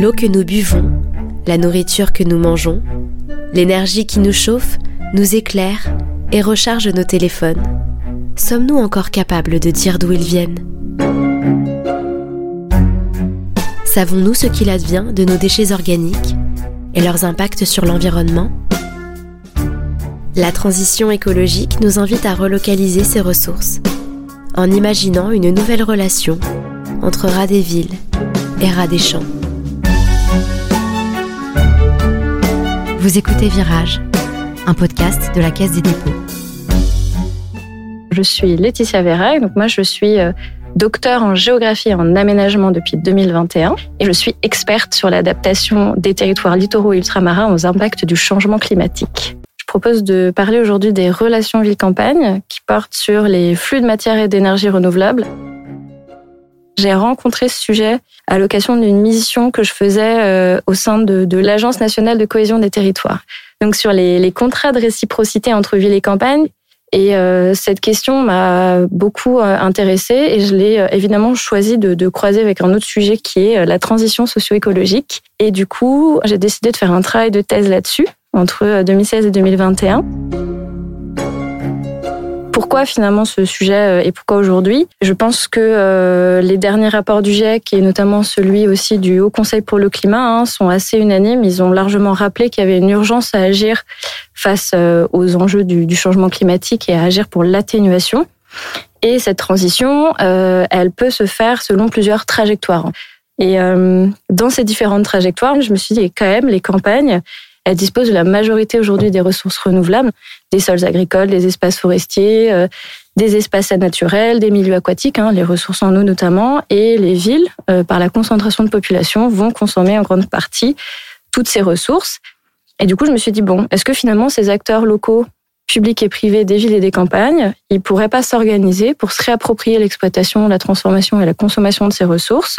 L'eau que nous buvons, la nourriture que nous mangeons, l'énergie qui nous chauffe, nous éclaire et recharge nos téléphones. Sommes-nous encore capables de dire d'où ils viennent? Savons-nous ce qu'il advient de nos déchets organiques et leurs impacts sur l'environnement? La transition écologique nous invite à relocaliser ces ressources en imaginant une nouvelle relation entre rats des villes et rats des champs. Vous écoutez Virage, un podcast de la Caisse des dépôts. Je suis Laetitia Vérac, donc moi je suis euh, docteur en géographie et en aménagement depuis 2021 et je suis experte sur l'adaptation des territoires littoraux et ultramarins aux impacts du changement climatique. Je propose de parler aujourd'hui des relations ville-campagne qui portent sur les flux de matière et d'énergie renouvelables j'ai rencontré ce sujet à l'occasion d'une mission que je faisais euh, au sein de, l'Agence nationale de cohésion des territoires. Donc sur les, contrats de réciprocité entre ville et campagne. Et euh, cette question m'a beaucoup euh, intéressée et je l'ai évidemment choisi de, croiser avec un autre sujet qui est la transition socio-écologique. Et du coup, j'ai décidé de faire un travail de thèse là-dessus entre 2016 et 2021 pourquoi finalement ce sujet euh, et pourquoi aujourd'hui Je pense que euh, les derniers rapports du GIEC et notamment celui aussi du Haut Conseil pour le climat hein, sont assez unanimes. Ils ont largement rappelé qu'il y avait une urgence à agir face euh, aux enjeux du, changement climatique et à agir pour l'atténuation. Et cette transition, elle peut se faire selon plusieurs trajectoires. Et dans ces différentes trajectoires, je me suis dit quand même les campagnes, elle dispose de la majorité aujourd'hui des ressources renouvelables, des sols agricoles, des espaces forestiers, euh, des espaces naturels, des milieux aquatiques, hein, les ressources en eau notamment, et les villes, euh, par la concentration de population, vont consommer en grande partie toutes ces ressources. Et du coup, je me suis dit, bon, est-ce que finalement ces acteurs locaux, publics et privés des villes et des campagnes, ils pourraient pas s'organiser pour se réapproprier l'exploitation, la transformation et la consommation de ces ressources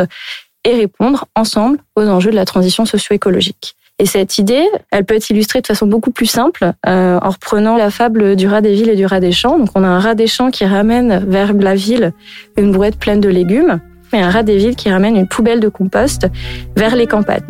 et répondre ensemble aux enjeux de la transition socio-écologique? Et cette idée, elle peut être illustrée de façon beaucoup plus simple euh, en reprenant la fable du rat des villes et du rat des champs. Donc on a un rat des champs qui ramène vers la ville une brouette pleine de légumes et un rat des villes qui ramène une poubelle de compost vers les campagnes.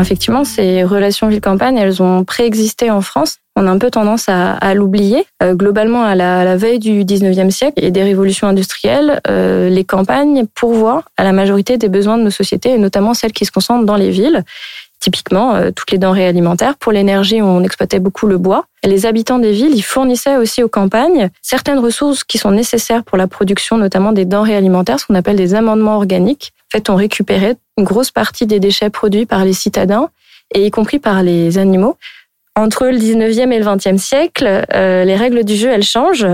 Effectivement, ces relations ville-campagne, elles ont préexisté en France. On a un peu tendance à, l'oublier. Euh, globalement, à la, veille du 19e siècle et des révolutions industrielles, euh, les campagnes pourvoient à la majorité des besoins de nos sociétés, et notamment celles qui se concentrent dans les villes. Typiquement, euh, toutes les denrées alimentaires. Pour l'énergie, on exploitait beaucoup le bois. les habitants des villes, ils fournissaient aussi aux campagnes certaines ressources qui sont nécessaires pour la production, notamment des denrées alimentaires, ce qu'on appelle des amendements organiques. En fait, on récupérait une grosse partie des déchets produits par les citadins, et y compris par les animaux. Entre le 19e et le 20e siècle, euh, les règles du jeu, elles changent.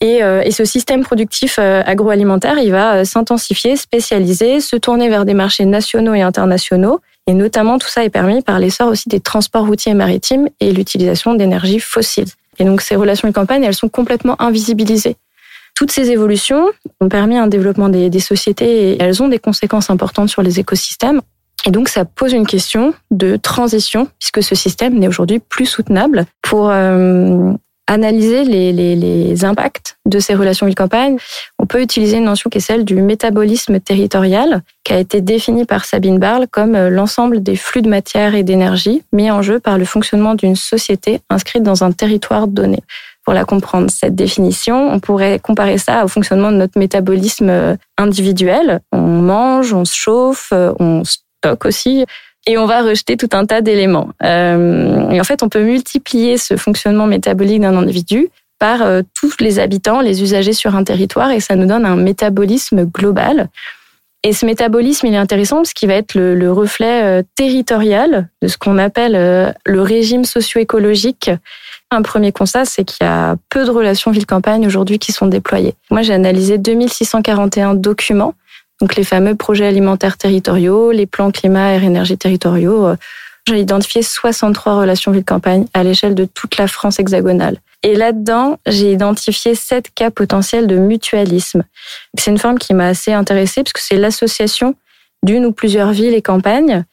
Et, euh, ce système productif agroalimentaire, il va s'intensifier, spécialiser, se tourner vers des marchés nationaux et internationaux. Et notamment, tout ça est permis par l'essor aussi des transports routiers et maritimes et l'utilisation d'énergie fossiles. Et donc, ces relations de campagne, elles sont complètement invisibilisées. Toutes ces évolutions ont permis un développement des, sociétés et elles ont des conséquences importantes sur les écosystèmes. Et donc, ça pose une question de transition, puisque ce système n'est aujourd'hui plus soutenable pour euh, analyser les, les, les, impacts de ces relations ville-campagne, on peut utiliser une notion qui est celle du métabolisme territorial, qui a été définie par Sabine Barle comme euh, l'ensemble des flux de matière et d'énergie mis en jeu par le fonctionnement d'une société inscrite dans un territoire donné. Pour la comprendre, cette définition, on pourrait comparer ça au fonctionnement de notre métabolisme euh, individuel. On mange, on se chauffe, euh, on stocke aussi et on va rejeter tout un tas d'éléments. Euh, et en fait, on peut multiplier ce fonctionnement métabolique d'un individu par tous les habitants, les usagers sur un territoire, et ça nous donne un métabolisme global. Et ce métabolisme, il est intéressant parce qu'il va être le, reflet euh, territorial de ce qu'on appelle le régime socio-écologique. Un premier constat, c'est qu'il y a peu de relations ville-campagne aujourd'hui qui sont déployées. Moi, j'ai analysé 2641 documents donc les fameux projets alimentaires territoriaux, les plans climat, air, énergie territoriaux. Euh, j'ai identifié 63 relations ville-campagne à l'échelle de toute la France hexagonale. Et là-dedans, j'ai identifié sept cas potentiels de mutualisme. C'est une forme qui m'a assez intéressée puisque c'est l'association d'une ou plusieurs villes et campagnes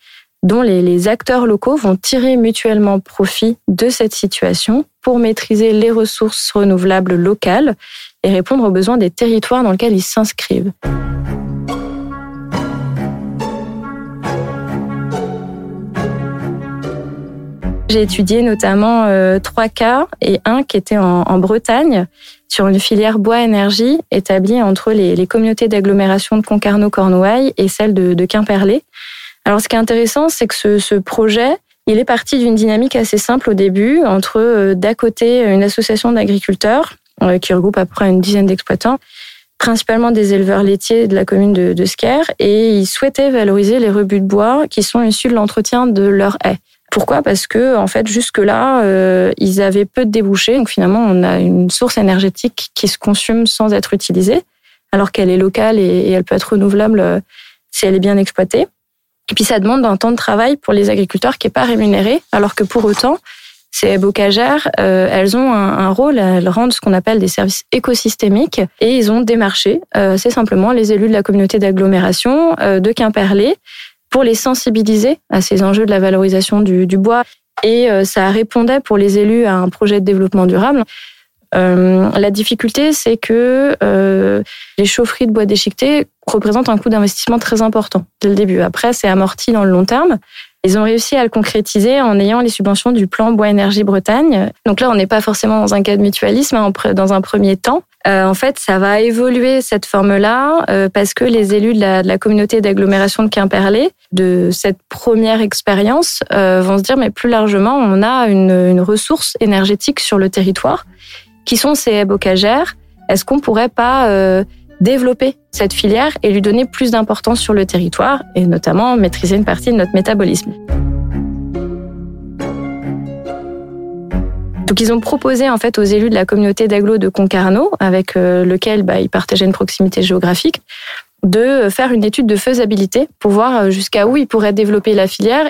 dont les, acteurs locaux vont tirer mutuellement profit de cette situation pour maîtriser les ressources renouvelables locales et répondre aux besoins des territoires dans lesquels ils s'inscrivent. J'ai étudié notamment euh, trois cas et un qui était en, Bretagne sur une filière bois-énergie établie entre les, communautés d'agglomération de Concarneau-Cornouailles et celle de, Quimperlé. Alors ce qui est intéressant, c'est que ce, projet, il est parti d'une dynamique assez simple au début entre euh, d'à côté une association d'agriculteurs euh, qui regroupe à peu près une dizaine d'exploitants principalement des éleveurs laitiers de la commune de, de et ils souhaitaient valoriser les rebuts de bois qui sont issus de l'entretien de leurs haies. Pourquoi? Parce que en fait jusque-là, euh, ils avaient peu de débouchés. Donc finalement, on a une source énergétique qui se consomme sans être utilisée, alors qu'elle est locale et, elle peut être renouvelable euh, si elle est bien exploitée. Et puis ça demande un temps de travail pour les agriculteurs qui est pas rémunéré, alors que pour autant, ces bocagères, euh, elles ont un, rôle, elles rendent ce qu'on appelle des services écosystémiques et ils ont démarché, euh, c'est simplement les élus de la communauté d'agglomération euh, de Quimperlé pour les sensibiliser à ces enjeux de la valorisation du, bois. Et euh, ça répondait pour les élus à un projet de développement durable. Euh, la difficulté, c'est que euh, les chaufferies de bois déchiqueté représentent un coût d'investissement très important dès le début. Après, c'est amorti dans le long terme. Ils ont réussi à le concrétiser en ayant les subventions du plan Bois Énergie Bretagne. Donc là, on n'est pas forcément dans un cas de mutualisme hein, dans un premier temps. Euh, en fait, ça va évoluer cette forme-là euh, parce que les élus de la, communauté d'agglomération de Quimperlé, de cette première expérience, euh, vont se dire mais plus largement, on a une, une ressource énergétique sur le territoire qui sont ces bocagères. Est-ce qu'on pourrait pas développer cette filière et lui donner plus d'importance sur le territoire et notamment maîtriser une partie de notre métabolisme. Donc ils ont proposé en fait aux élus de la communauté d'agglo de Concarneau, avec euh, lequel bah, ils partageaient une proximité géographique, de faire une étude de faisabilité pour voir euh, jusqu'à où ils pourraient développer la filière.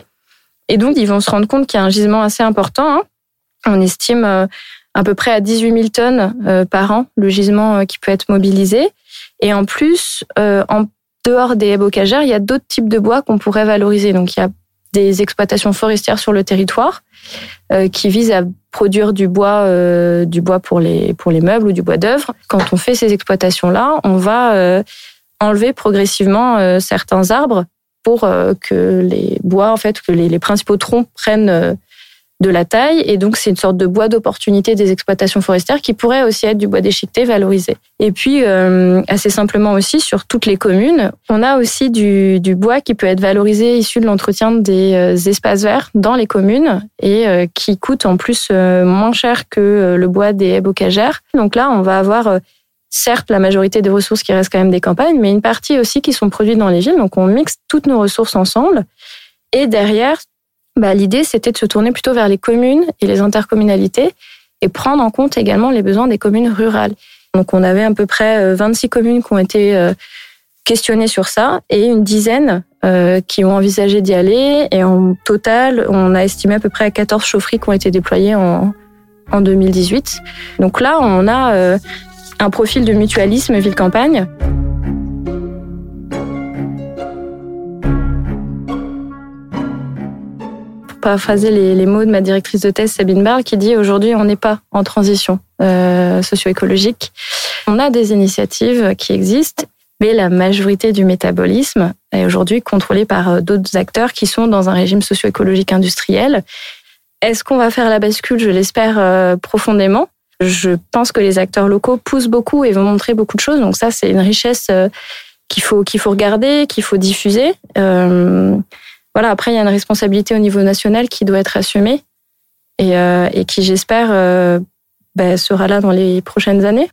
Et donc ils vont se rendre compte qu'il y a un gisement assez important. Hein. On estime euh, à peu près à 18 000 tonnes par an le gisement qui peut être mobilisé. Et en plus, euh, en dehors des bocagères, il y a d'autres types de bois qu'on pourrait valoriser. Donc il y a des exploitations forestières sur le territoire euh, qui visent à produire du bois, euh, du bois pour les pour les meubles ou du bois d'œuvre. Quand on fait ces exploitations-là, on va enlever progressivement certains arbres pour que les bois, en fait, que les, les principaux troncs prennent de la taille. Et donc, c'est une sorte de bois d'opportunité des exploitations forestières qui pourrait aussi être du bois déchiqueté valorisé. Et puis, euh, assez simplement aussi, sur toutes les communes, on a aussi du, bois qui peut être valorisé issu de l'entretien des euh, espaces verts dans les communes et euh, qui coûte en plus moins cher que le bois des haies bocagères. Donc là, on va avoir certes la majorité des ressources qui restent quand même des campagnes, mais une partie aussi qui sont produites dans les villes. Donc on mixe toutes nos ressources ensemble. Et derrière, bah, l'idée, c'était de se tourner plutôt vers les communes et les intercommunalités et prendre en compte également les besoins des communes rurales. Donc, on avait à peu près 26 euh, communes qui ont été euh, questionnées sur ça et une dizaine euh, qui ont envisagé d'y aller. Et en total, on a estimé à peu près 14 chaufferies qui ont été déployées en, en 2018. Donc là, on a un profil de mutualisme ville-campagne. Paraphraser les, les, mots de ma directrice de thèse, Sabine Barle, qui dit aujourd'hui, on n'est pas en transition euh, socio-écologique. On a des initiatives qui existent, mais la majorité du métabolisme est aujourd'hui contrôlée par euh, d'autres acteurs qui sont dans un régime socio-écologique industriel. Est-ce qu'on va faire la bascule? Je l'espère euh, profondément. Je pense que les acteurs locaux poussent beaucoup et vont montrer beaucoup de choses. Donc ça, c'est une richesse qu'il faut qu'il faut regarder, qu'il faut diffuser. Voilà, après, il y a une responsabilité au niveau national qui doit être assumée et, euh, qui, j'espère, euh, bah, sera là dans les prochaines années.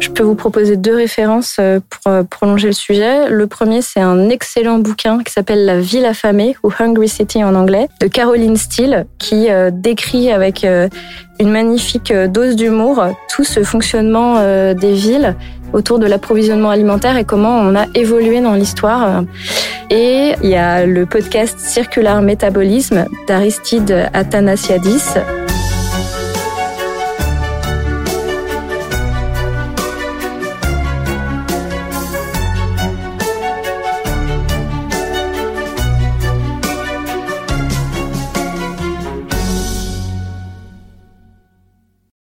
Je peux vous proposer deux références euh, pour prolonger le sujet. Le premier, c'est un excellent bouquin qui s'appelle La ville affamée, ou Hungry City en anglais, de Caroline Steele, qui décrit avec une magnifique dose d'humour tout ce fonctionnement des villes autour de l'approvisionnement alimentaire et comment on a évolué dans l'histoire. Et il y a le podcast Circular Métabolisme d'Aristide Athanasiadis